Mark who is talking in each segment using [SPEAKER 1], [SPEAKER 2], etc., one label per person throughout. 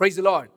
[SPEAKER 1] Praise the Lord.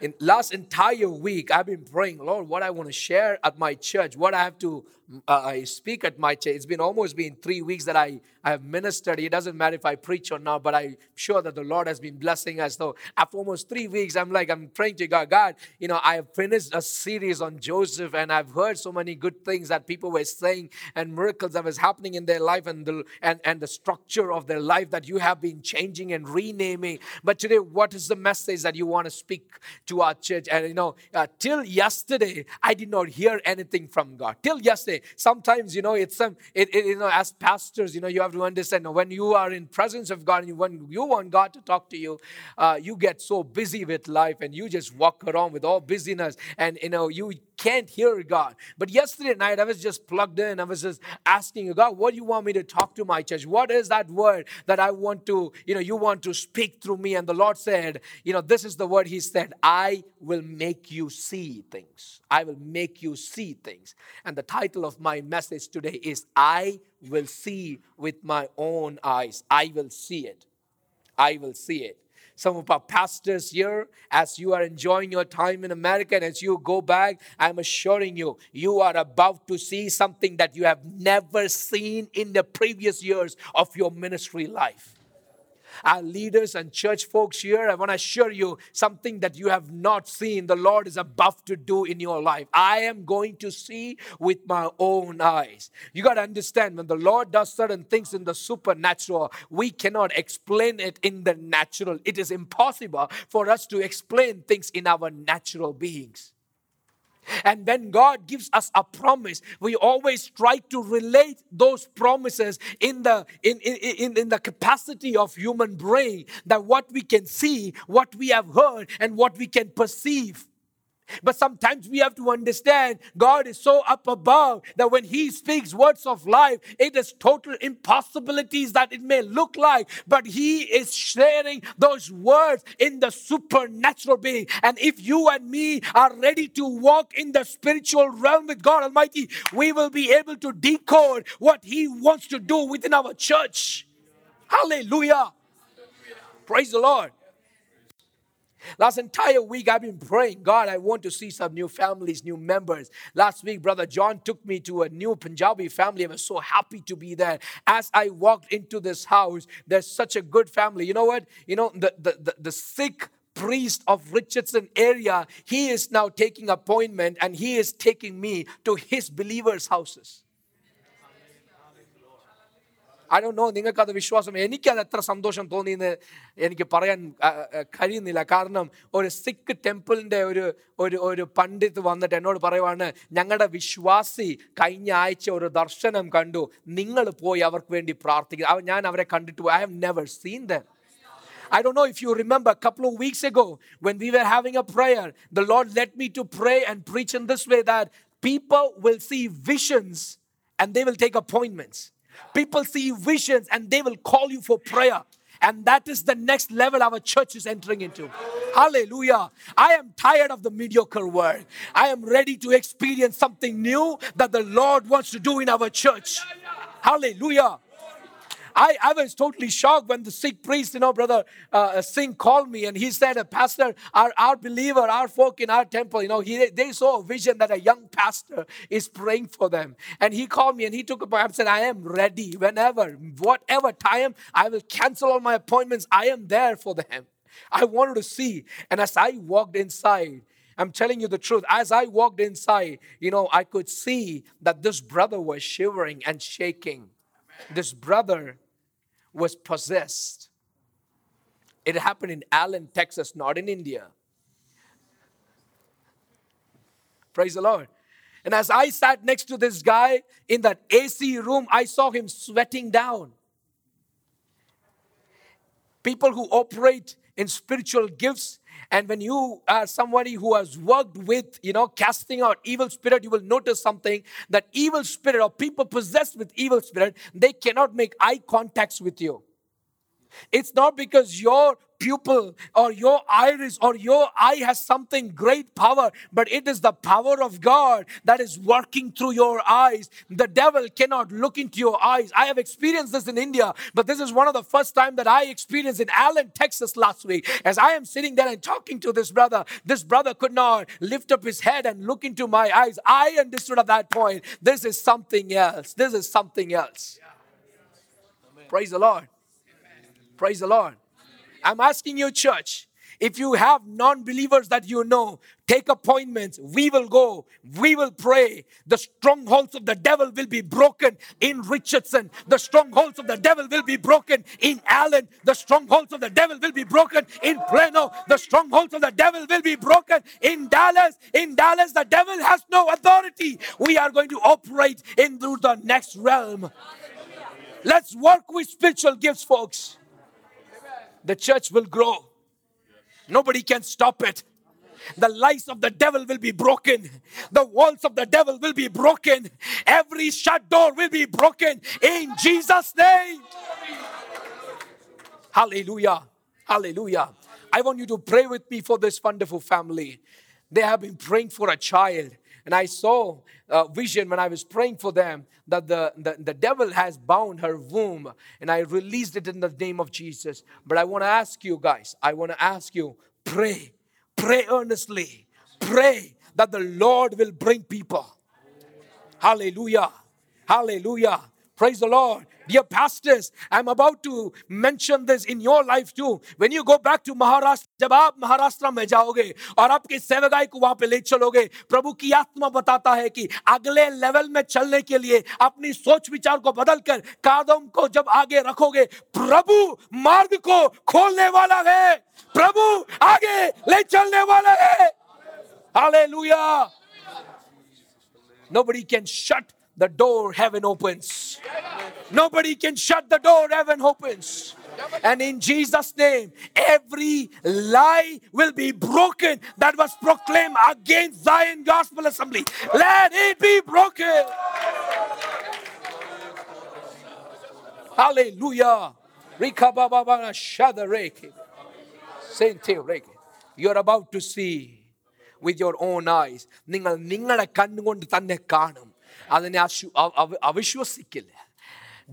[SPEAKER 1] In last entire week, I've been praying, Lord, what I want to share at my church, what I have to uh, speak at my church. It's been almost been three weeks that I, I have ministered. It doesn't matter if I preach or not, but I'm sure that the Lord has been blessing us. So after almost three weeks, I'm like, I'm praying to God, God, you know, I have finished a series on Joseph and I've heard so many good things that people were saying and miracles that was happening in their life and the, and, and the structure of their life that you have been changing and renaming. But today, what is the message that you want to speak to our church? And you know, uh, till yesterday, I did not hear anything from God. Till yesterday, sometimes you know it's some it, it, you know as pastors you know you have to understand when you are in presence of god and when you want god to talk to you uh, you get so busy with life and you just walk around with all busyness and you know you can't hear God. But yesterday night, I was just plugged in. I was just asking God, what do you want me to talk to my church? What is that word that I want to, you know, you want to speak through me? And the Lord said, you know, this is the word He said, I will make you see things. I will make you see things. And the title of my message today is, I will see with my own eyes. I will see it. I will see it some of our pastors here, as you are enjoying your time in America and as you go back, I'm assuring you, you are about to see something that you have never seen in the previous years of your ministry life our leaders and church folks here, I want to assure you something that you have not seen, the Lord is about to do in your life. I am going to see with my own eyes. You got to understand when the Lord does certain things in the supernatural, we cannot explain it in the natural. It is impossible for us to explain things in our natural beings. And when God gives us a promise, we always try to relate those promises in the in, in, in, the capacity of human brain that what we can see, what we have heard, and what we can perceive. But sometimes we have to understand God is so up above that when He speaks words of life, it is total impossibilities that it may look like, but He is sharing those words in the supernatural being. And if you and me are ready to walk in the spiritual realm with God Almighty, we will be able to decode what He wants to do within our church. Hallelujah. Praise the Lord. Last entire week, I've been praying, God, I want to see some new families, new members. Last week, Brother John took me to a new Punjabi family. I was so happy to be there. As I walked into this house, there's such a good family. You know what? You know, the, the, the, the Sikh priest of Richardson area, he is now taking appointment and he is taking me to his believers' houses. I do no നിങ്ങൾക്കത് വിശ്വാസം എനിക്കത് എത്ര സന്തോഷം തോന്നിയെന്ന് എനിക്ക് പറയാൻ കഴിയുന്നില്ല കാരണം ഒരു സിഖ് ടെമ്പിളിൻ്റെ ഒരു ഒരു ഒരു പണ്ഡിത് വന്നിട്ട് എന്നോട് പറയുവാണ് ഞങ്ങളുടെ വിശ്വാസി കഴിഞ്ഞ ആഴ്ച ഒരു ദർശനം കണ്ടു നിങ്ങൾ പോയി അവർക്ക് വേണ്ടി പ്രാർത്ഥിക്കുക ഞാൻ അവരെ കണ്ടിട്ട് I have never seen them I don't know if you remember a couple of weeks ago when we were having a prayer, the Lord led me to pray and preach in this way that people will see visions and they will take appointments. People see visions and they will call you for prayer. And that is the next level our church is entering into. Hallelujah. I am tired of the mediocre world. I am ready to experience something new that the Lord wants to do in our church. Hallelujah. I, I was totally shocked when the Sikh priest, you know, brother uh, Singh called me and he said, Pastor, our, our believer, our folk in our temple, you know, he, they saw a vision that a young pastor is praying for them. And he called me and he took a and said, I am ready whenever, whatever time, I will cancel all my appointments. I am there for them. I wanted to see. And as I walked inside, I'm telling you the truth. As I walked inside, you know, I could see that this brother was shivering and shaking this brother was possessed. It happened in Allen, Texas, not in India. Praise the Lord. And as I sat next to this guy in that AC room, I saw him sweating down. People who operate in spiritual gifts, and when you are somebody who has worked with, you know, casting out evil spirit, you will notice something that evil spirit or people possessed with evil spirit, they cannot make eye contacts with you. It's not because your pupil or your iris or your eye has something great power, but it is the power of God that is working through your eyes. The devil cannot look into your eyes. I have experienced this in India, but this is one of the first time that I experienced in Allen, Texas last week. As I am sitting there and talking to this brother, this brother could not lift up his head and look into my eyes. I understood at that point, this is something else. This is something else. Praise the Lord. Praise the Lord. I'm asking you, church, if you have non believers that you know, take appointments. We will go. We will pray. The strongholds of the devil will be broken in Richardson. The strongholds of the devil will be broken in Allen. The strongholds of the devil will be broken in Plano. The strongholds of the devil will be broken in Dallas. In Dallas, the devil has no authority. We are going to operate into the next realm. Let's work with spiritual gifts, folks the church will grow. Nobody can stop it. The lies of the devil will be broken. The walls of the devil will be broken. Every shut door will be broken in Jesus' name. Hallelujah. Hallelujah. I want you to pray with me for this wonderful family. They have been praying for a child. And I saw a vision when I was praying for them that the, the, the devil has bound her womb. And I released it in the name of Jesus. But I want to ask you guys, I want to ask you, pray, pray earnestly, pray that the Lord will bring people. Hallelujah. Hallelujah. Praise the Lord. Dear pastors, I'm about to mention this in your life too. When you go back to Maharashtra, जब आप महाराष्ट्र में जाओगे और आपके सेवगाई को वहाँ पे ले चलोगे प्रभु की आत्मा बताता है कि अगले लेवल में चलने के लिए अपनी सोच विचार को बदलकर कादम को जब आगे रखोगे प्रभु मार्ग को खोलने वाला है प्रभु आगे ले चलने वाला है Hallelujah. Nobody can shut the door, heaven opens. Nobody can shut the door, heaven opens. And in Jesus' name, every lie will be broken that was proclaimed against Zion Gospel Assembly. Let it be broken. Hallelujah. You're about to see with your own eyes. നിങ്ങൾ നിങ്ങളുടെ കണ്ണുകൊണ്ട് തന്നെ കാണും അതിനെ അവിശ്വസിക്കില്ല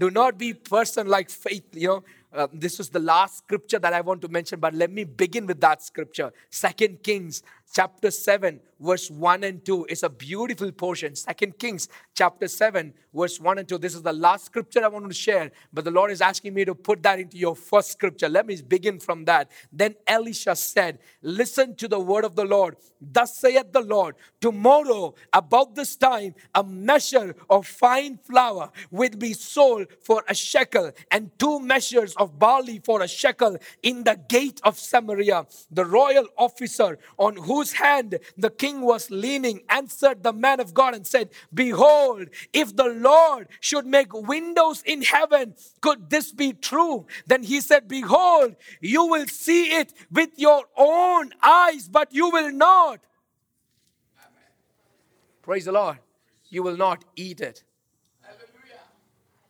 [SPEAKER 1] do not be person like faith. You know, know uh, this is the last scripture that I want to mention, but let me begin with that scripture. Second Kings chapter 7, verse 1 and 2 is a beautiful portion. Second Kings chapter 7, verse 1 and 2. This is the last scripture I want to share, but the Lord is asking me to put that into your first scripture. Let me begin from that. Then Elisha said, Listen to the word of the Lord. Thus saith the Lord, Tomorrow, about this time, a measure of fine flour will be sold for a shekel, and two measures of barley for a shekel in the gate of Samaria. The royal officer on whose hand the king was leaning answered the man of God and said, Behold, if the Lord should make windows in heaven, could this be true? Then he said, Behold, you will see it with your own eyes, but you will not. Amen. Praise the Lord. You will not eat it. Hallelujah.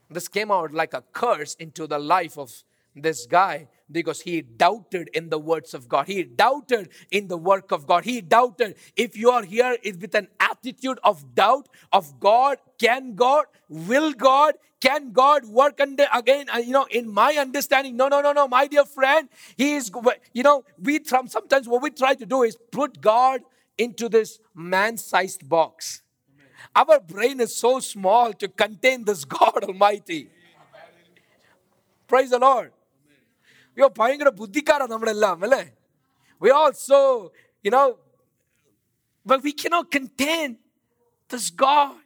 [SPEAKER 1] This came out like a curse into the life of this guy because he doubted in the words of God. He doubted in the work of God. He doubted. If you are here with an attitude of doubt of God, can God, will God, can God work under again? Uh, you know, in my understanding, no, no, no, no, my dear friend, He is. You know, we sometimes what we try to do is put God into this man-sized box. Our brain is so small to contain this God Almighty. Praise the Lord. അയ്യോ ഭയങ്കര ബുദ്ധിക്കാരാണ് നമ്മളെല്ലാം അല്ലേ we also you know but we cannot contain this God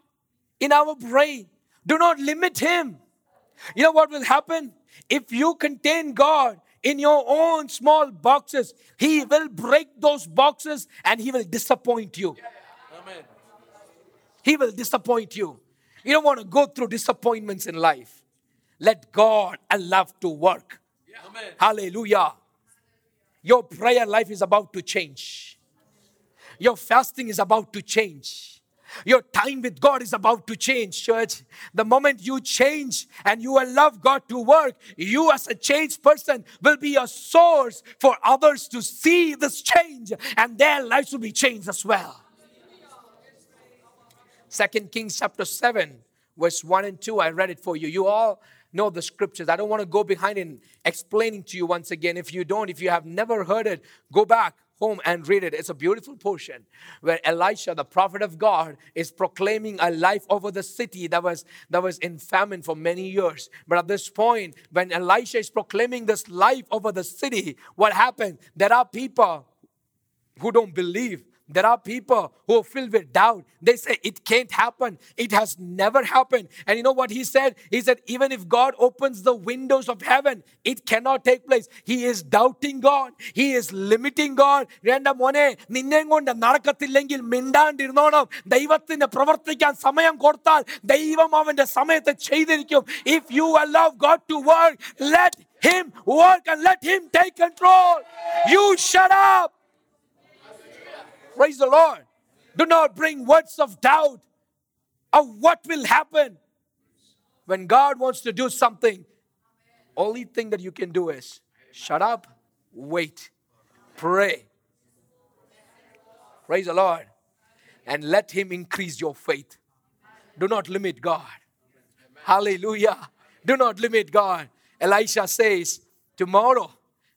[SPEAKER 1] in our brain. Do not limit Him. You know what will happen? If you contain God in your own small boxes, He will break those boxes and He will disappoint you. Amen. He will disappoint you. You don't want to go through disappointments in life. Let God allow to work. Amen. Hallelujah. Your prayer life is about to change. Your fasting is about to change. Your time with God is about to change, church. The moment you change and you allow God to work, you as a changed person will be a source for others to see this change and their lives will be changed as well. Second Kings chapter 7, verse 1 and 2. I read it for you. You all know the scriptures. I don't want to go behind and explaining to you once again. If you don't, if you have never heard it, go back home and read it. It's a beautiful portion where Elisha, the prophet of God, is proclaiming a life over the city that was, that was in famine for many years. But at this point, when Elisha is proclaiming this life over the city, what happened? There are people who don't believe there are people who are filled with doubt. They say it can't happen. It has never happened. And you know what he said? He said, even if God opens the windows of heaven, it cannot take place. He is doubting God. He is limiting God. എൻ്റെ മോനെ നിന്നെ കൊണ്ട് നടക്കത്തില്ലെങ്കിൽ മിണ്ടാണ്ടിരുന്നോണം ദൈവത്തിന് പ്രവർത്തിക്കാൻ സമയം കൊടുത്താൽ ദൈവം അവന്റെ സമയത്ത് ചെയ്തിരിക്കും if U allow God to work, let him work and let him take control. You shut up. Praise the Lord. Do not bring words of doubt of what will happen. When God wants to do something, only thing that you can do is shut up, wait, pray. Praise the Lord. And let Him increase your faith. Do not limit God. Hallelujah. Do not limit God. Elisha says, Tomorrow,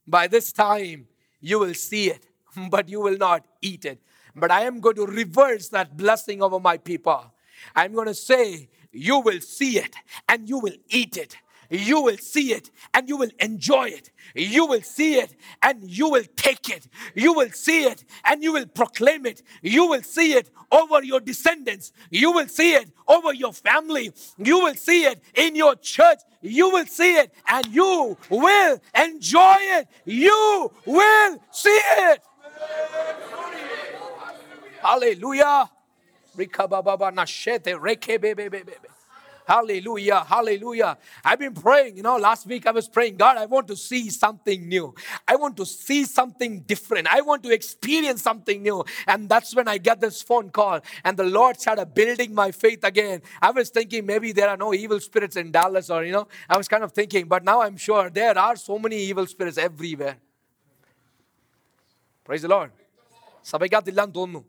[SPEAKER 1] by this time, you will see it, but you will not eat it. But I am going to reverse that blessing over my people. I'm going to say, You will see it and you will eat it. You will see it and you will enjoy it. You will see it and you will take it. You will see it and you will proclaim it. You will see it over your descendants. You will see it over your family. You will see it in your church. You will see it and you will enjoy it. You will see it. Hallelujah. Hallelujah. Hallelujah. I've been praying. You know, last week I was praying, God, I want to see something new. I want to see something different. I want to experience something new. And that's when I get this phone call. And the Lord started building my faith again. I was thinking maybe there are no evil spirits in Dallas, or, you know, I was kind of thinking, but now I'm sure there are so many evil spirits everywhere. Praise the Lord. സഭയ്ക്കകത്തില്ലാന്ന് തോന്നുന്നു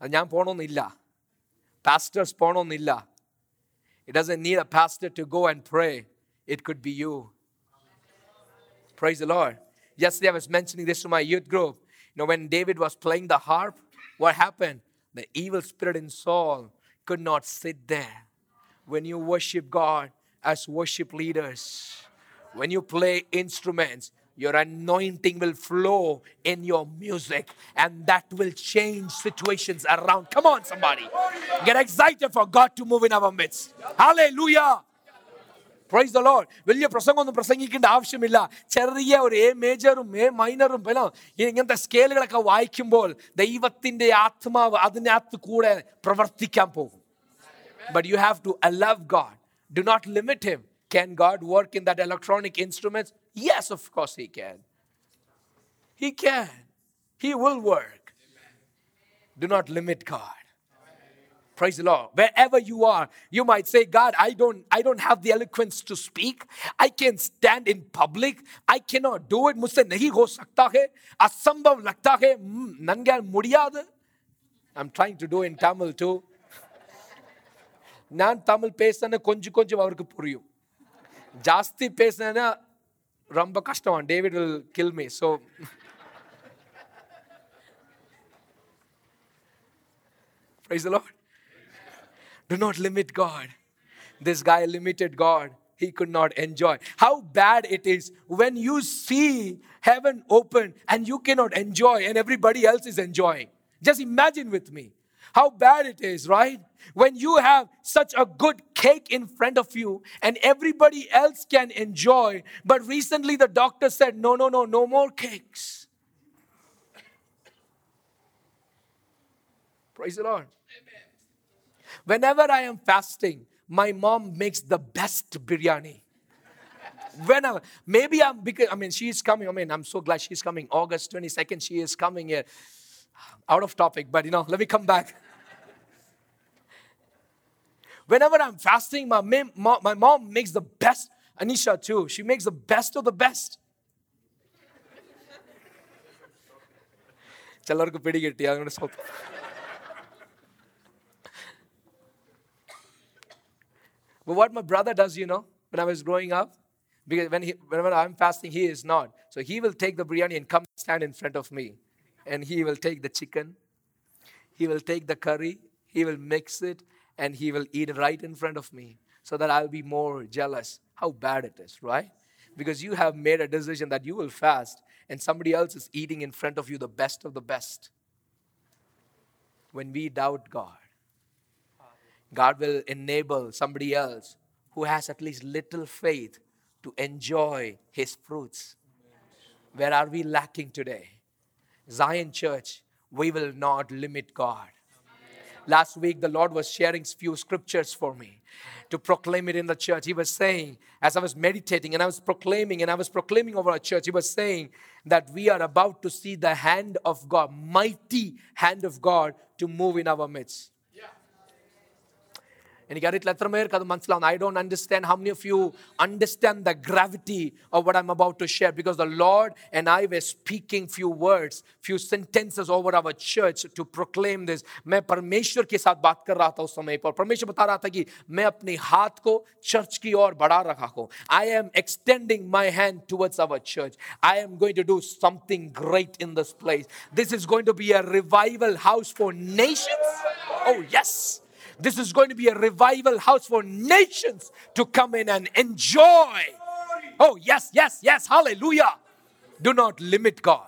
[SPEAKER 1] അത് ഞാൻ പോകണമെന്നില്ല pastors പോകണമെന്നില്ല It doesn't need a pastor to go and pray. It could be you. Praise the Lord. Yesterday I was mentioning this to my youth group. You know, when David was playing the harp, what happened? The evil spirit in Saul could not sit there. When you worship God as worship leaders, when you play instruments, your anointing will flow in your music and that will change situations around. Come on, somebody. Get excited for God to move in our midst. Hallelujah. Praise the Lord വലിയ പ്രസംഗമൊന്നും പ്രസംഗിക്കേണ്ട ആവശ്യമില്ല ചെറിയ ഒരു A മേജറും A മൈനറും പിന്നെ ഇങ്ങനത്തെ സ്കെയിലുകളൊക്കെ വായിക്കുമ്പോൾ ദൈവത്തിൻ്റെ ആത്മാവ് അതിനകത്ത് കൂടെ പ്രവർത്തിക്കാൻ പോകും but you have to allow God. Do not limit Him. Can God work in that electronic instruments? Yes, of course He can. He can. He will work. Do not limit God. Praise the Lord. Wherever you are, you might say, God, I don't, I don't have the eloquence to speak. I can't stand in public. I cannot do it. मुझसे नहीं हो सकता है असंभव लगता है नंगा मुड़ियाद I'm trying to do in Tamil too. நான் தமிழ் பேசுன கொஞ்சம் கொஞ்சம் அவருக்கு புரியும் ஜாஸ்தி பேசினேன்னா ரொம்ப கஷ்டம் David will kill me so Praise the Lord. Do not limit God. This guy limited God. He could not enjoy. How bad it is when you see heaven open and you cannot enjoy and everybody else is enjoying. Just imagine with me how bad it is, right? When you have such a good cake in front of you and everybody else can enjoy, but recently the doctor said, no, no, no, no more cakes. Praise the Lord. Amen. Whenever I am fasting, my mom makes the best biryani. Whenever. Maybe I'm because I mean she's coming. I mean, I'm so glad she's coming. August 22nd, she is coming here. Out of topic, but you know, let me come back. Whenever I'm fasting, my, my mom makes the best. Anisha, too. She makes the best of the best. ചിലർക്ക് പിടികിട്ടി അതുകൊണ്ട് സ്വന്തം But what my brother does, you know, when I was growing up, because when he, whenever I'm fasting, he is not. So he will take the biryani and come stand in front of me. And he will take the chicken, he will take the curry, he will mix it, and he will eat right in front of me so that I'll be more jealous. How bad it is, right? Because you have made a decision that you will fast and somebody else is eating in front of you the best of the best. When we doubt God, God will enable somebody else who has at least little faith to enjoy his fruits. Where are we lacking today? Zion Church, we will not limit God. Last week, the Lord was sharing few scriptures for me to proclaim it in the church. He was saying, as I was meditating and I was proclaiming and I was proclaiming over our church, he was saying that we are about to see the hand of God, mighty hand of God to move in our midst. എനിക്കറിയത്തില്ല എത്ര പേർക്ക് അത് മനസ്സിലാവുന്നു I don't understand how many of you understand the gravity of what I am about to share because the Lord and I were speaking few words few sentences over our church to proclaim this मैं परमेश्वर के साथ बात कर रहा था उस समय पर परमेश्वर बता रहा था कि मैं अपने हाथ को चर्च की ओर बढ़ा रखा हूं I am extending my hand towards our church I am going to do something great in this place this is going to be a revival house for Nations oh yes this is going to be a revival house for nations to come in and enjoy. Oh, yes, yes, yes. Hallelujah. Do not limit God.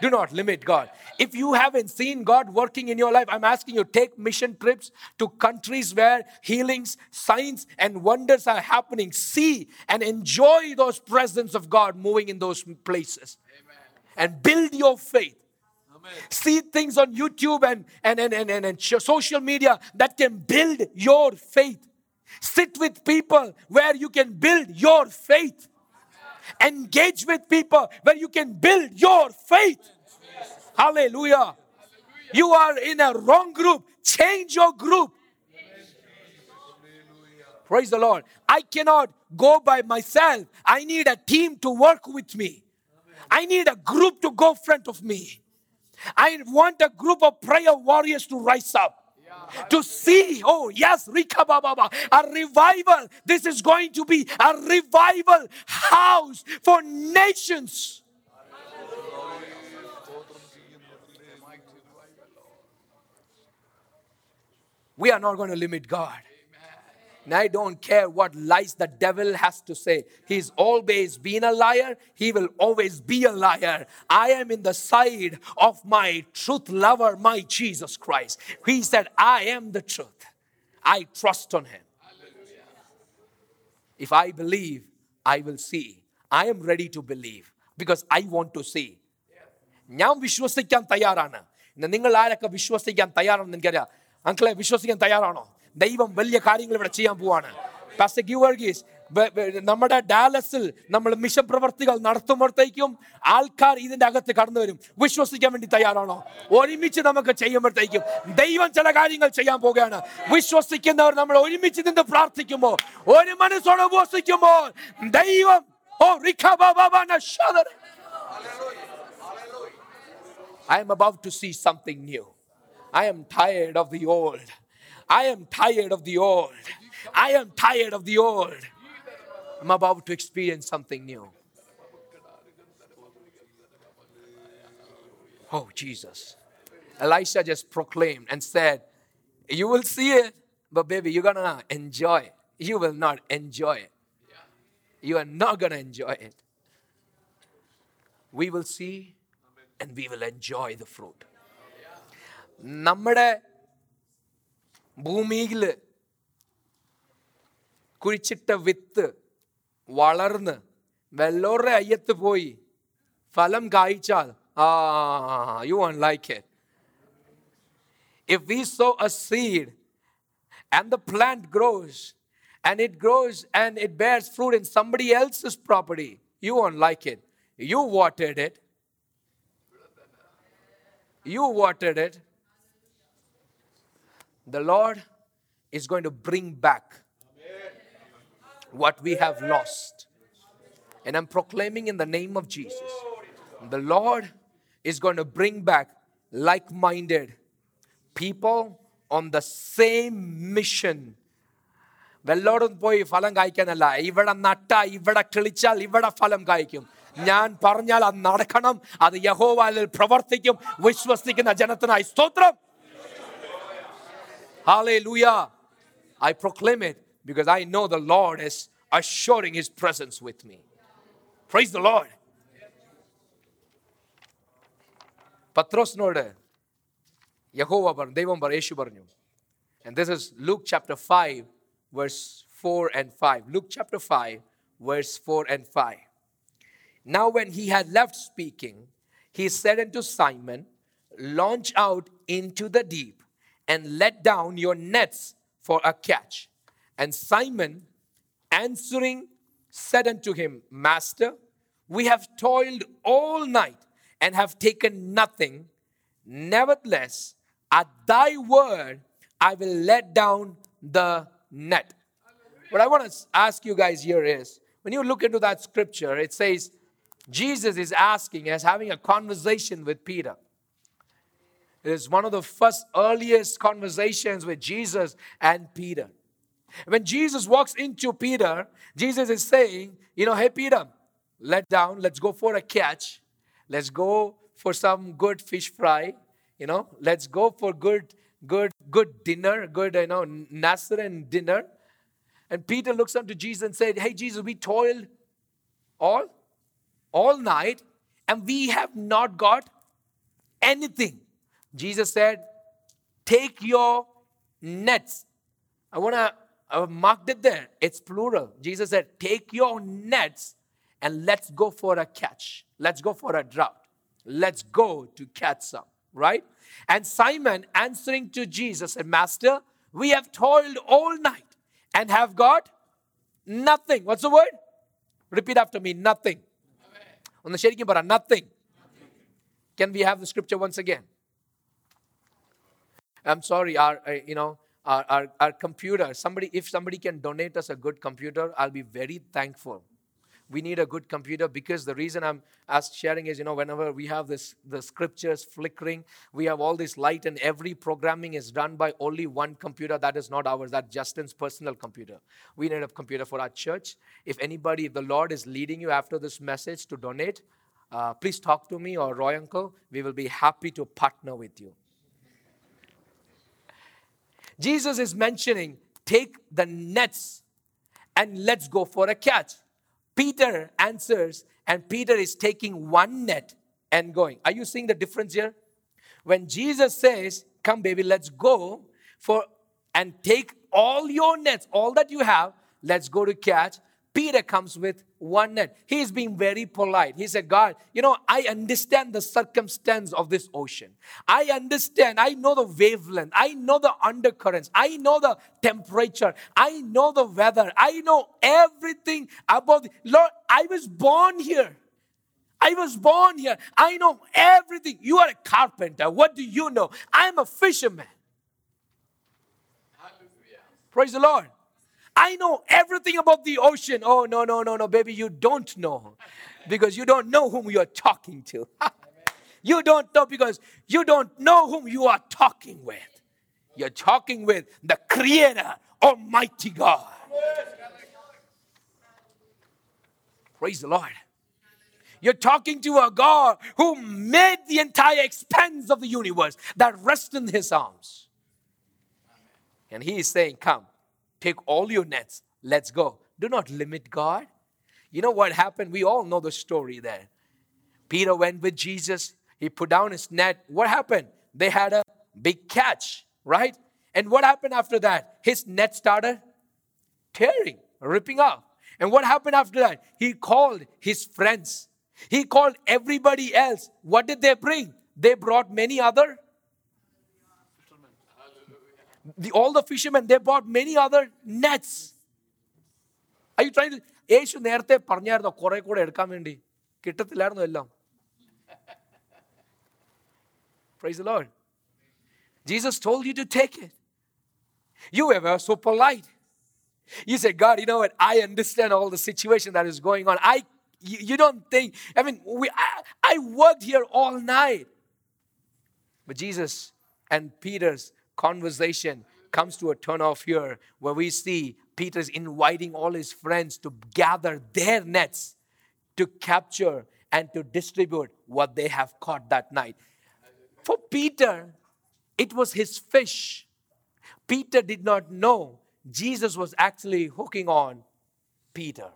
[SPEAKER 1] Do not limit God. If you haven't seen God working in your life, I'm asking you take mission trips to countries where healings, signs, and wonders are happening. See and enjoy those presence of God moving in those places. Amen. And build your faith see things on YouTube and, and, and, and, and, and social media that can build your faith. Sit with people where you can build your faith. Engage with people where you can build your faith. Hallelujah. You are in a wrong group. Change your group. Praise the Lord. I cannot go by myself. I need a team to work with me. I need a group to go front of me. I want a group of prayer warriors to rise up. To see, oh yes, Baba, a revival. This is going to be a revival house for nations. We are not going to limit God. And I don't care what lies the devil has to say. He's always been a liar. He will always be a liar. I am in the side of my truth lover, my Jesus Christ. He said, I am the truth. I trust on him. If I believe, I will see. I am ready to believe because I want to see. ഞാൻ വിശ്വസിക്കാൻ തയ്യാറാണ് നിങ്ങൾ ആരൊക്കെ വിശ്വസിക്കാൻ തയ്യാറാണെന്ന് എനിക്കറിയാം അങ്കിളെ വിശ്വസിക്കാൻ തയ്യാറാണോ ദൈവം വലിയ കാര്യങ്ങൾ ഇവിടെ ചെയ്യാൻ പോവാണ്. നമ്മുടെ ഡാലസിൽ നമ്മൾ മിഷൻ പ്രവർത്തികൾ നടത്തുമ്പോഴത്തേക്കും ആൾക്കാർ ഇതിന്റെ അകത്ത് കടന്നു വരും. വിശ്വസിക്കാൻ വേണ്ടി തയ്യാറാണോ? ഒരുമിച്ച് നമുക്ക് ചെയ്യുമ്പോഴത്തേക്കും ദൈവം ചില കാര്യങ്ങൾ ചെയ്യാൻ പോവുകയാണ്. വിശ്വസിക്കുന്നവർ നമ്മൾ ഒരുമിച്ച് നിന്ന് പ്രാർത്ഥിക്കുമ്പോൾ ഒരു മനസ്സോടെ ഉപവസിക്കുമ്പോൾ ദൈവം ഓ I am about to see something new. I am tired of the old. I am tired of the old. I am tired of the old. I'm about to experience something new. Oh, Jesus. Elisha just proclaimed and said, You will see it, but baby, you're gonna enjoy it. You will not enjoy it. You are not gonna enjoy it. We will see and we will enjoy the fruit. നമ്മുടെ ഭൂമിയിൽ കുഴിച്ചിട്ട വിത്ത് വളർന്ന് വെല്ലോരുടെ അയ്യത്ത് പോയി ഫലം കായ്ച്ചാൽ ആ you one like it if we sow a seed and the plant grows and it grows and it bears fruit in somebody else's property, you won't like it. You watered it. You watered it. The Lord is going to bring back what we have lost. And I'm proclaiming in the name of Jesus the Lord is going to bring back like minded people on the same mission. വെല്ലോടും പോയി ഫലം കായ്ക്കാനല്ല ഇവിടെ നട്ട ഇവിടെ കിളിച്ചാൽ ഇവിടെ ഫലം കായ്ക്കും ഞാൻ പറഞ്ഞാൽ അത് നടക്കണം അത് യഹോവാലിൽ പ്രവർത്തിക്കും വിശ്വസിക്കുന്ന ജനത്തിനായി സ്തോത്രം Hallelujah. I proclaim it because I know the Lord is assuring his presence with me. Praise the Lord. പത്രോസിനോട് യഹോവ പറഞ്ഞു ദൈവം പറഞ്ഞു യേശു പറഞ്ഞു and this is Luke chapter 5 verse 4 and 5 Luke chapter 5 verse 4 and 5 Now when he had left speaking he said unto Simon launch out into the deep and let down your nets for a catch and Simon answering said unto him master we have toiled all night and have taken nothing Nevertheless, at thy word, I will let down the net. What I want to ask you guys here is when you look into that scripture, it says Jesus is asking, as having a conversation with Peter. It is one of the first earliest conversations with Jesus and Peter. When Jesus walks into Peter, Jesus is saying, You know, hey, Peter, let down, let's go for a catch. Let's go for some good fish fry. You know, let's go for good, good, good dinner, good, you know, Nazarene dinner. And Peter looks up to Jesus and said, Hey, Jesus, we toiled all, all night, and we have not got anything. Jesus said, Take your nets. I want to mark it there. It's plural. Jesus said, Take your nets and let's go for a catch. Let's go for a drought. Let's go to catch some, right? And Simon answering to Jesus said, Master, we have toiled all night and have got nothing. What's the word? Repeat after me nothing. On the sherikim bara, nothing. Can we have the scripture once again? I'm sorry, our, uh, you know, our, our, our computer, somebody, if somebody can donate us a good computer, I'll be very thankful. We need a good computer because the reason I'm as sharing is, you know, whenever we have this, the scriptures flickering, we have all this light and every programming is done by only one computer that is not ours, that's Justin's personal computer. We need a computer for our church. If anybody, if the Lord is leading you after this message to donate, uh, please talk to me or Roy Uncle. We will be happy to partner with you. Jesus is mentioning take the nets and let's go for a catch. Peter answers, and Peter is taking one net and going. Are you seeing the difference here? When Jesus says, Come, baby, let's go for and take all your nets, all that you have, let's go to catch. Peter comes with one net. He's being very polite. He said, God, you know, I understand the circumstance of this ocean. I understand. I know the wavelength. I know the undercurrents. I know the temperature. I know the weather. I know everything about the Lord. I was born here. I was born here. I know everything. You are a carpenter. What do you know? I'm a fisherman. Hallelujah. Praise the Lord. I know everything about the ocean. Oh, no, no, no, no, baby, you don't know because you don't know whom you're talking to. you don't know because you don't know whom you are talking with. You're talking with the Creator, Almighty God. Praise the Lord. You're talking to a God who made the entire expanse of the universe that rests in His arms. And He is saying, Come, take all your nets, let's go. Do not limit God. You know what happened? We all know the story there. Peter went with Jesus, he put down his net. What happened? They had a big catch, right? And what happened after that? His net started tearing, ripping off. And what happened after that? He called his friends. He called everybody else. What did they bring? They brought many other The, all the fishermen, they brought many other nets. I try യേശു നേരത്തെ പറഞ്ഞായിരുന്നോ കുറെ കൂടെ എടുക്കാൻ വേണ്ടി കിട്ടത്തില്ലായിരുന്നു എല്ലാം Praise the Lord. Jesus told you to take it. You were so polite. You said, God, you know what? I understand all the situation that is going on. I, you, you don't think, I mean, we, I, I worked here all night. But Jesus and Peter's conversation comes to a turn off here where we see Peter's inviting all his friends to gather their nets to capture and to distribute what they have caught that night. For Peter, it was his fish. Peter did not know Jesus was actually hooking on Peter.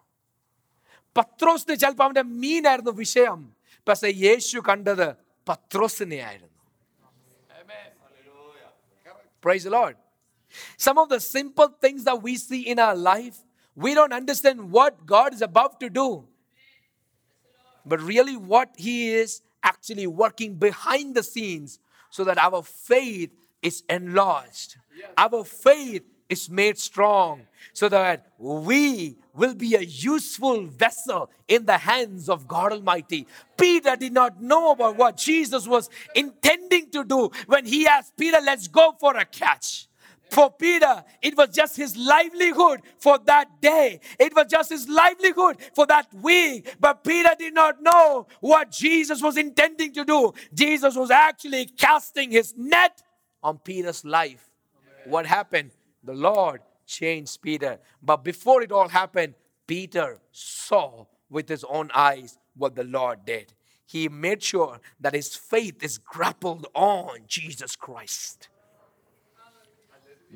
[SPEAKER 1] പത്രോസിന് ചിലപ്പോൾ അവന്റെ മീനായിരുന്നു വിഷയം പക്ഷെ യേശു കണ്ടത് പത്രോസിനെ ആയിരുന്നു Praise the Lord. Some of the simple things that we see in our life, we don't understand what God is about to do. But really, what He is actually working behind the scenes so that our faith is enlarged, our faith is made strong, so that we will be a useful vessel in the hands of God Almighty. Peter did not know about what Jesus was intending to do when he asked Peter, Let's go for a catch. For Peter, it was just his livelihood for that day. It was just his livelihood for that week. But Peter did not know what Jesus was intending to do. Jesus was actually casting his net on Peter's life. What happened? The Lord changed Peter. But before it all happened, Peter saw with his own eyes what the Lord did. He made sure that his faith is grappled on Jesus Christ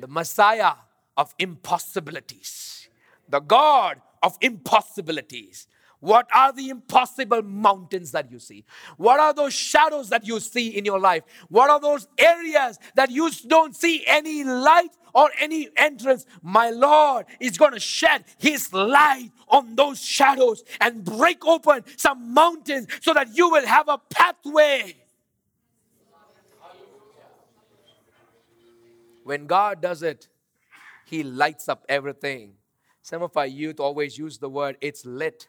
[SPEAKER 1] the Messiah of impossibilities, the God of impossibilities. What are the impossible mountains that you see? What are those shadows that you see in your life? What are those areas that you don't see any light or any entrance? My Lord is going to shed His light on those shadows and break open some mountains so that you will have a pathway. When God does it, He lights up everything. Some of our youth always use the word, it's lit.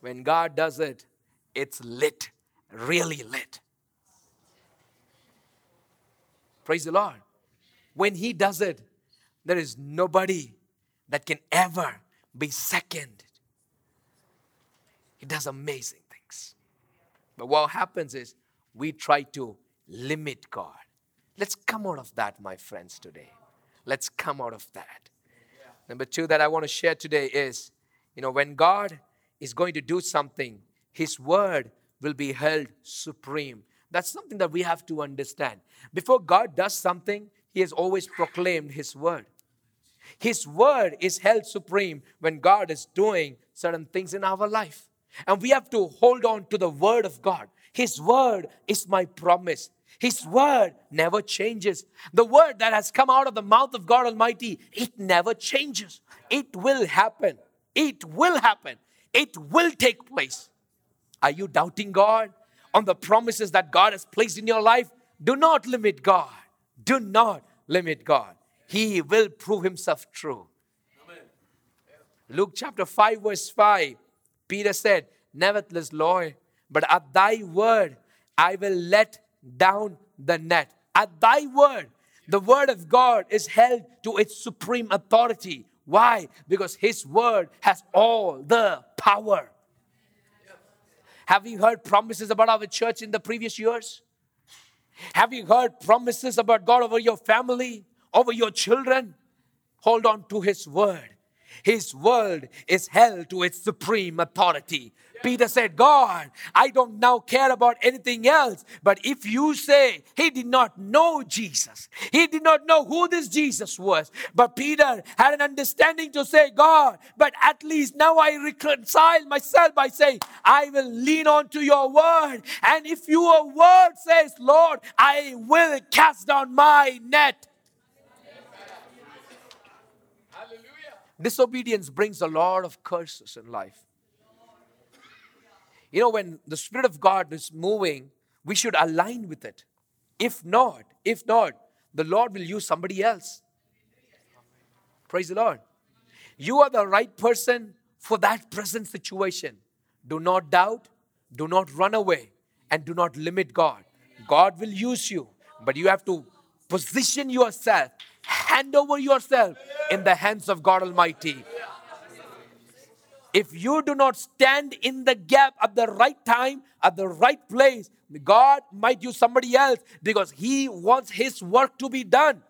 [SPEAKER 1] When God does it, it's lit, really lit. Praise the Lord. When He does it, there is nobody that can ever be second. He does amazing things. But what happens is we try to limit God. Let's come out of that, my friends, today. Let's come out of that. Number two that I want to share today is you know, when God is going to do something, His word will be held supreme. That's something that we have to understand. Before God does something, He has always proclaimed His word. His word is held supreme when God is doing certain things in our life. And we have to hold on to the word of God. His word is my promise. His word never changes. The word that has come out of the mouth of God Almighty, it never changes. It will happen. It will happen. It will take place. Are you doubting God on the promises that God has placed in your life? Do not limit God. Do not limit God. He will prove himself true. Luke chapter 5, verse 5, Peter said, Nevertheless, Lord, but at thy word I will let down the net. At thy word, the word of God is held to its supreme authority. Why? Because his word has all the power. Have you heard promises about our church in the previous years? Have you heard promises about God over your family, over your children? Hold on to his word. His word is held to its supreme authority. Peter said, God, I don't now care about anything else. But if you say he did not know Jesus, he did not know who this Jesus was. But Peter had an understanding to say, God, but at least now I reconcile myself by saying, I will lean on to your word. And if your word says, Lord, I will cast down my net. Disobedience brings a lot of curses in life. You know, when the Spirit of God is moving, we should align with it. If not, if not, the Lord will use somebody else. Praise the Lord. You are the right person for that present situation. Do not doubt, do not run away, and do not limit God. God will use you, but you have to position yourself, hand over yourself in the hands of God Almighty. If you do not stand in the gap at the right time, at the right place, God might use somebody else because He wants His work to be done.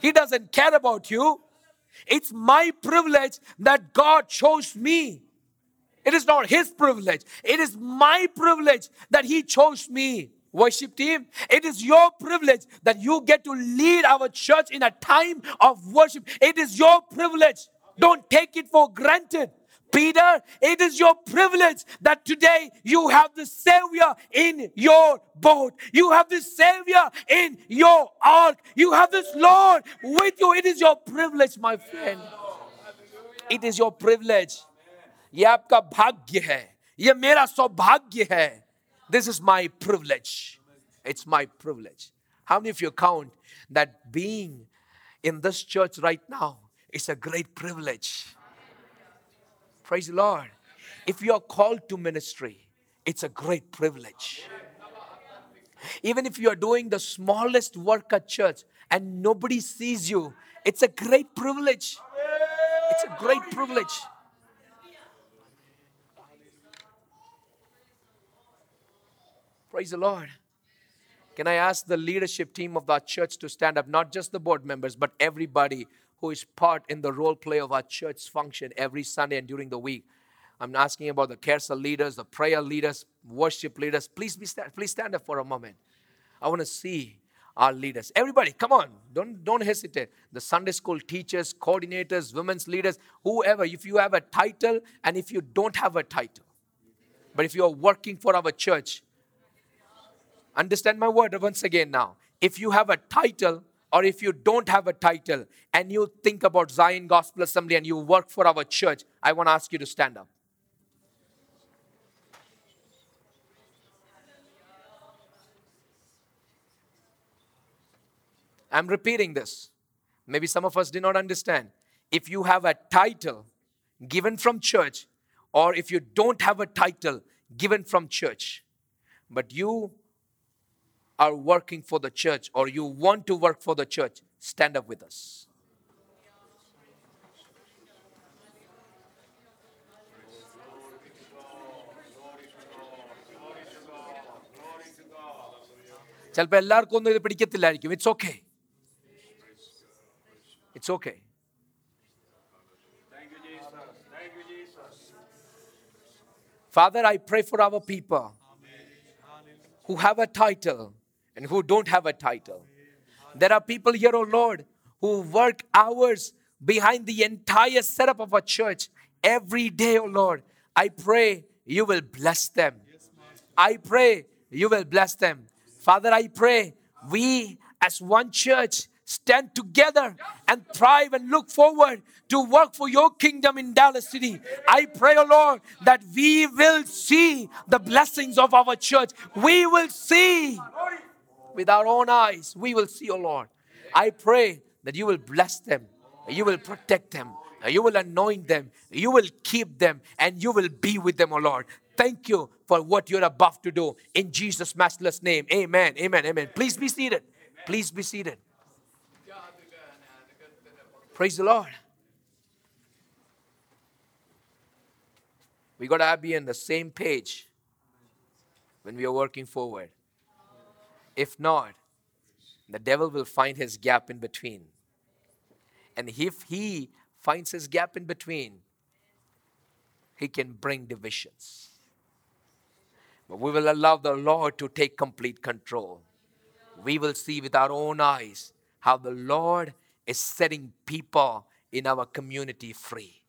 [SPEAKER 1] He doesn't care about you. It's my privilege that God chose me. It is not His privilege, it is my privilege that He chose me Worship team, it is your privilege that you get to lead our church in a time of worship. It is your privilege. Don't take it for granted. Peter, it is your privilege that today you have the Savior in your boat. You have the Savior in your ark. You have this Lord with you. It is your privilege, my friend. It is your privilege. ये आपका भाग्य है ये मेरा सौभाग्य है this is my privilege. It's my privilege. How many of you count that being in this church right now is a great privilege? Praise the Lord. If you are called to ministry, it's a great privilege. Even if you are doing the smallest work at church and nobody sees you, it's a great privilege. It's a great privilege. Praise the Lord. Can I ask the leadership team of our church to stand up? Not just the board members, but everybody who is part in the role play of our church function every Sunday and during the week. I'm asking about the carousel leaders, the prayer leaders, worship leaders. Please be stand, please stand up for a moment. I want to see our leaders. Everybody, come on. Don't, don't hesitate. The Sunday school teachers, coordinators, women's leaders, whoever, if you have a title and if you don't have a title, but if you are working for our church, understand my word once again now. If you have a title or if you don't have a title and you think about Zion Gospel Assembly and you work for our church, I want to ask you to stand up. I'm repeating this. Maybe some of us did not understand. If you have a title given from church, or if you don't have a title given from church, but you are working for the church or you want to work for the church, stand up with us. ചിലപ്പോൾ എല്ലാവർക്കും ഒന്നും ഇത് പിടിക്കത്തില്ലായിരിക്കും it's okay it's okay Father, I pray for our people who have a title and who don't have a title. There are people here, oh Lord, who work hours behind the entire setup of a church every day, oh Lord. I pray you will bless them. I pray you will bless them. Father, I pray we as one church stand together and thrive and look forward to work for your kingdom in Dallas City. I pray, oh Lord, that we will see the blessings of our church. We will see with our own eyes, we will see, oh Lord. I pray that you will bless them, you will protect them, you will anoint them, you will keep them, and you will be with them, oh Lord. Thank you for what you're about to do. In Jesus' matchless name. Amen. Amen. Amen. Please be seated. Please be seated. Praise the Lord. We got to be on the same page when we are working forward. If not, the devil will find his gap in between. And if he finds his gap in between, he can bring divisions. But we will allow the Lord to take complete control. We will see with our own eyes how the Lord is setting people in our community free.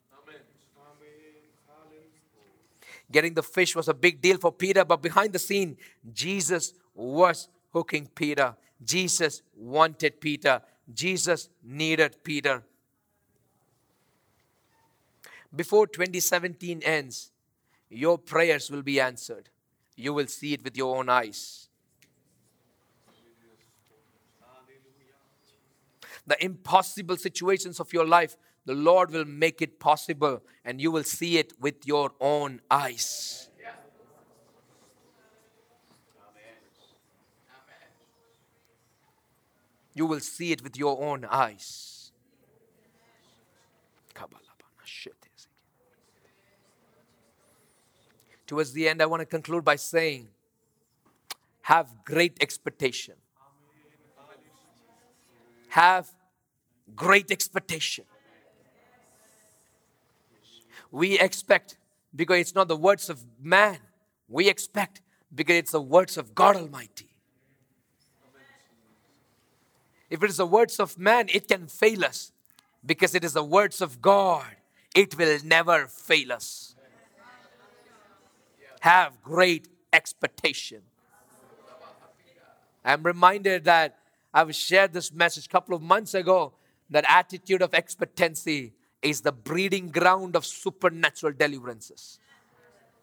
[SPEAKER 1] Getting the fish was a big deal for Peter, but behind the scene, Jesus was hooking Peter. Jesus wanted Peter. Jesus needed Peter. Before 2017 ends, your prayers will be answered. You will see it with your own eyes. The impossible situations of your life, the Lord will make it possible and you will see it with your own eyes. You will see it with your own eyes. Towards the end, I want to conclude by saying have great expectation. Have great expectation. We expect because it's not the words of man, we expect because it's the words of God Almighty. If it is the words of man, it can fail us because it is the words of God. It will never fail us. Have great expectation. I'm reminded that I've shared this message a couple of months ago that attitude of expectancy is the breeding ground of supernatural deliverances.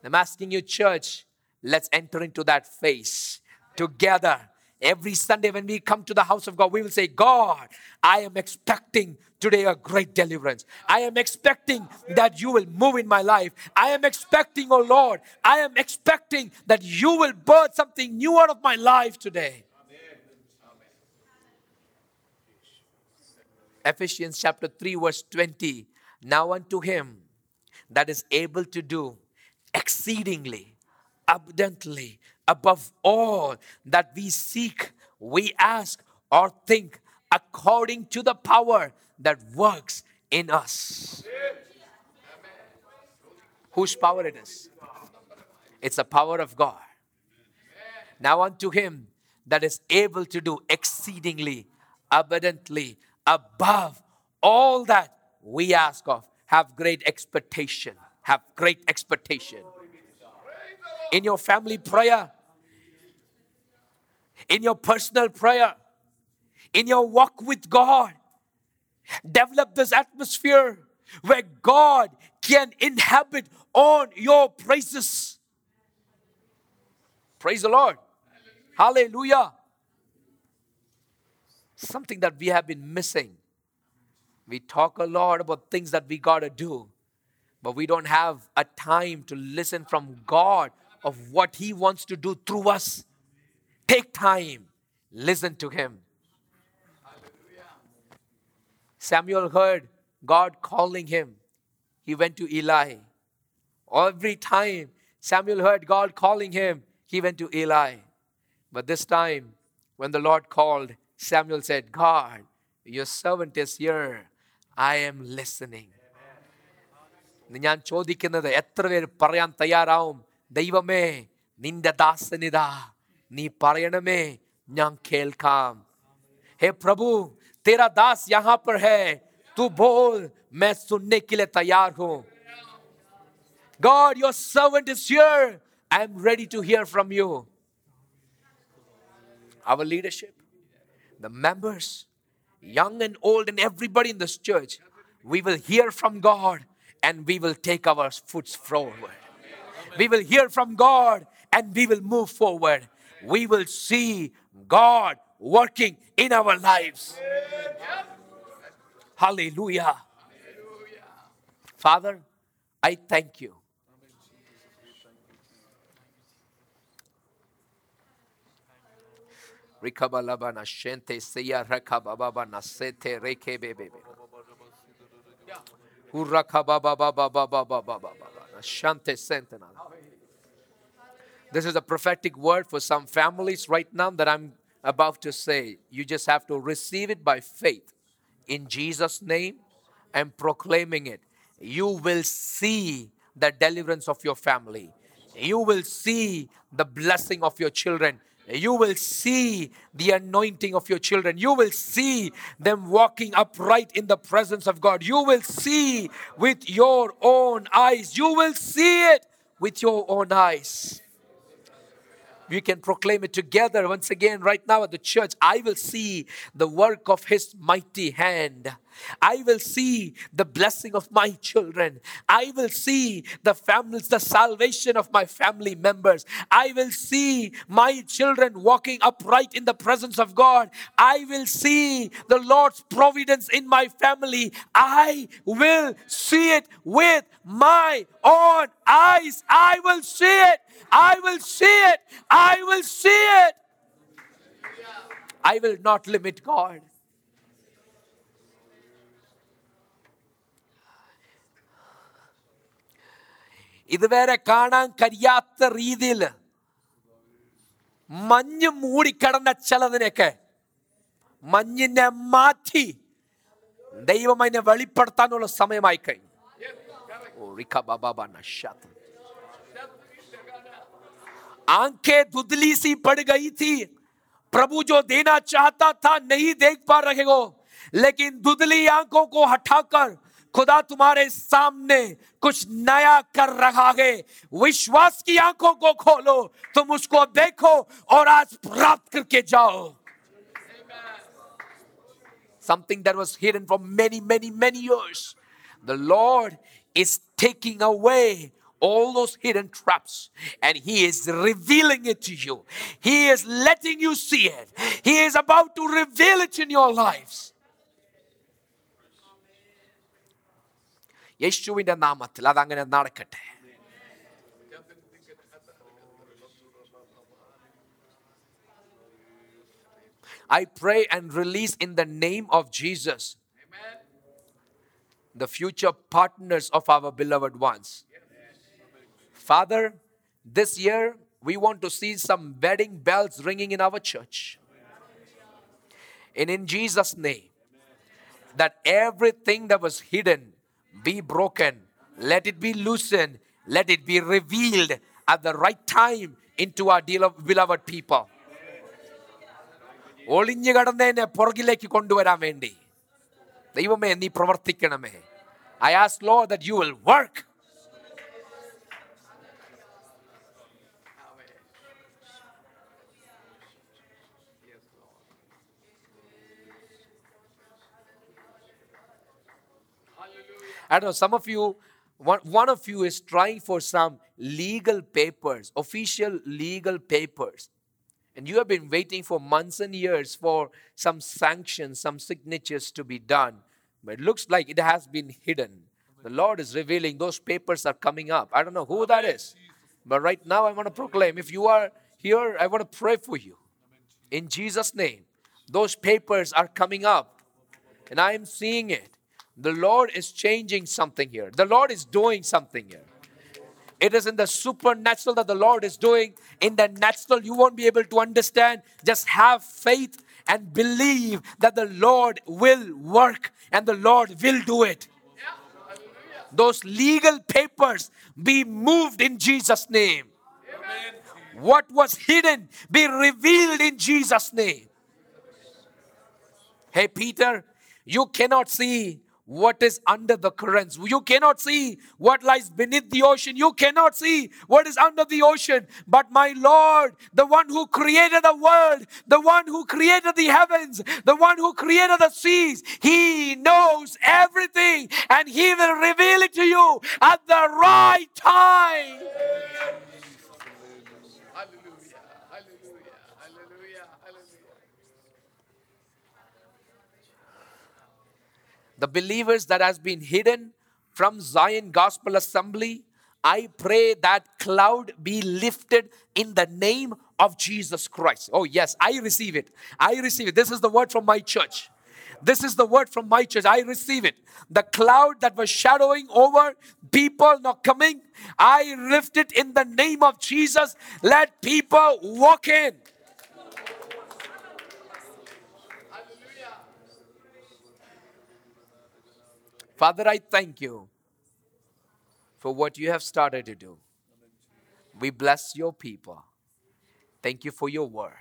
[SPEAKER 1] I'm asking you, church, let's enter into that phase together. Every Sunday, when we come to the house of God, we will say, God, I am expecting today a great deliverance. I am expecting that you will move in my life. I am expecting, oh Lord, I am expecting that you will birth something new out of my life today. Ephesians chapter 3, verse 20. Now unto him that is able to do exceedingly, abundantly, above all that we seek, we ask, or think, according to the power that works in us. Whose power it is? It's the power of God. Now unto him that is able to do exceedingly, abundantly, above all that we ask of. Have great expectation. Have great expectation. In your family prayer, in your personal prayer, in your walk with God, develop this atmosphere where God can inhabit on your praises. Praise the Lord. Hallelujah something that we have been missing. We talk a lot about things that we got to do, but we don't have a time to listen from God of what He wants to do through us. Take time, listen to Him. Samuel heard God calling him. He went to Eli. Every time Samuel heard God calling him, he went to Eli. But this time, when the Lord called, Samuel said, God, your servant is here. I am listening. ഞാൻ ചോദിക്കുന്നത് എത്ര പേര് പറയാൻ തയ്യാറാവും ദൈവമേ നിന്റെ ദാസനിതാ നീ പറയണമേ ഞാൻ കേൾക്കാം हे प्रभु तेरा दास यहां पर है तू बोल मैं सुनने के लिए तैयार हूं God, your servant is here. I am ready to hear from you. Our leadership, the members, young and old, and everybody in this church, we will hear from God and we will take our foot forward. we will hear from God and we will move forward. We will see God working in our lives. Hallelujah. Father, I thank you Rikabalabana shente seya rakababa nasete rekebebe. This is a prophetic word for some families right now that I'm about to say. You just have to receive it by faith in Jesus' name and proclaiming it. You will see the deliverance of your family. You will see the blessing of your children you will see the anointing of your children. You will see them walking upright in the presence of God. You will see with your own eyes. You will see it with your own eyes. We can proclaim it together once again right now at the church. I will see the work of His mighty hand. I will see the blessing of my children. I will see the families, the salvation of my family members. I will see my children walking upright in the presence of God. I will see the Lord's providence in my family. I will see it with my own eyes. I will see it. I will see it. I will see it. I will not limit God. ഇതുവരെ കാണാൻ കഴിയാത്ത രീതിയിൽ മഞ്ഞ് മൂടിക്കിടന്ന ചിലതിനെയൊക്കെ മഞ്ഞിനെ മാറ്റി ദൈവം അതിനെ വെളിപ്പെടുത്താനുള്ള സമയമായി കഴിഞ്ഞു ഓ, റിക്ക ബാബാ നശാത്ത്. आंखें धुंधली सी पड़ गई थी प्रभु जो देना चाहता था नहीं देख पा रहे हो लेकिन धुंधली आंखों को हटाकर खुदा तुम्हारे सामने कुछ नया कर रहा है विश्वास की आंखों को खोलो तुम उसको देखो और आज प्राप्त करके जाओ something that was hidden for many, many, many years. The Lord is taking away all those hidden traps and He is revealing it to you. He is letting you see it. He is about to reveal it in your lives. യേശുവിന്റെ നാമത്തിൽ അതങ്ങനെ നടക്കട്ടെ I pray and release in the name of Jesus the future partners of our beloved ones. Father, this year we want to see some wedding bells ringing in our church. And in Jesus' name, that everything that was hidden be broken, let it be loosened, let it be revealed at the right time into our deal of beloved people. ഒളിഞ്ഞു കടന്നതിനെ പുറകിലേക്ക് കൊണ്ടുവരാൻ വേണ്ടി ദൈവമേ നീ പ്രവർത്തിക്കണമേ I as law that you will work I don't know, some of you, one, one of you is trying for some legal papers, official legal papers. And you have been waiting for months and years for some sanctions, some signatures to be done. But it looks like it has been hidden. The Lord is revealing those papers are coming up. I don't know who that is. But right now, I want to proclaim if you are here, I want to pray for you. In Jesus' name, those papers are coming up. And I am seeing it. The Lord is changing something here. The Lord is doing something here. It is in the supernatural that the Lord is doing. In the natural, you won't be able to understand. Just have faith and believe that the Lord will work and the Lord will do it. Those legal papers be moved in Jesus' name. What was hidden be revealed in Jesus' name. Hey, Peter, you cannot see what is under the currents. You cannot see what lies beneath the ocean. You cannot see what is under the ocean. But my Lord, the one who created the world, the one who created the heavens, the one who created the seas, he knows everything and he will reveal it to you at the right time.
[SPEAKER 2] Hallelujah. Hallelujah. Hallelujah. Hallelujah.
[SPEAKER 1] The believers that has been hidden from Zion Gospel Assembly, I pray that cloud be lifted in the name of Jesus Christ. Oh, yes, I receive it. I receive it. This is the word from my church. This is the word from my church. I receive it. The cloud that was shadowing over people not coming, I lift it in the name of Jesus. Let people walk in. Father, I thank you for what you have started to do. We bless your people. Thank you for your work.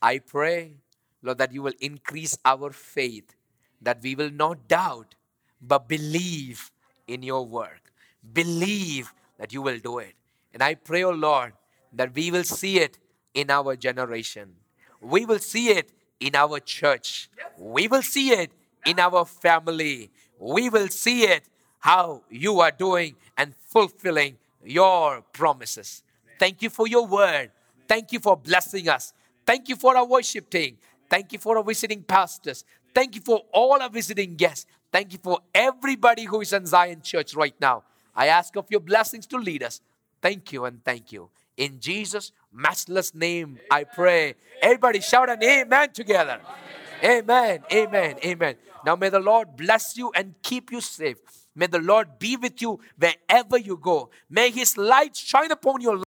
[SPEAKER 1] I pray, Lord, that you will increase our faith, that we will not doubt, but believe in your work. Believe that you will do it. And I pray, oh Lord, that we will see it in our generation. We will see it in our church. We will see it in our family. We will see it how you are doing and fulfilling your promises. Thank you for your word. Thank you for blessing us. Thank you for our worship team. Thank you for our visiting pastors. Thank you for all our visiting guests. Thank you for everybody who is in Zion Church right now. I ask of your blessings to lead us. Thank you and thank you. In Jesus' matchless name, I pray. Everybody shout an amen together. Amen, amen, amen. Now may the Lord bless you and keep you safe. May the Lord be with you wherever you go. May his light shine upon your life.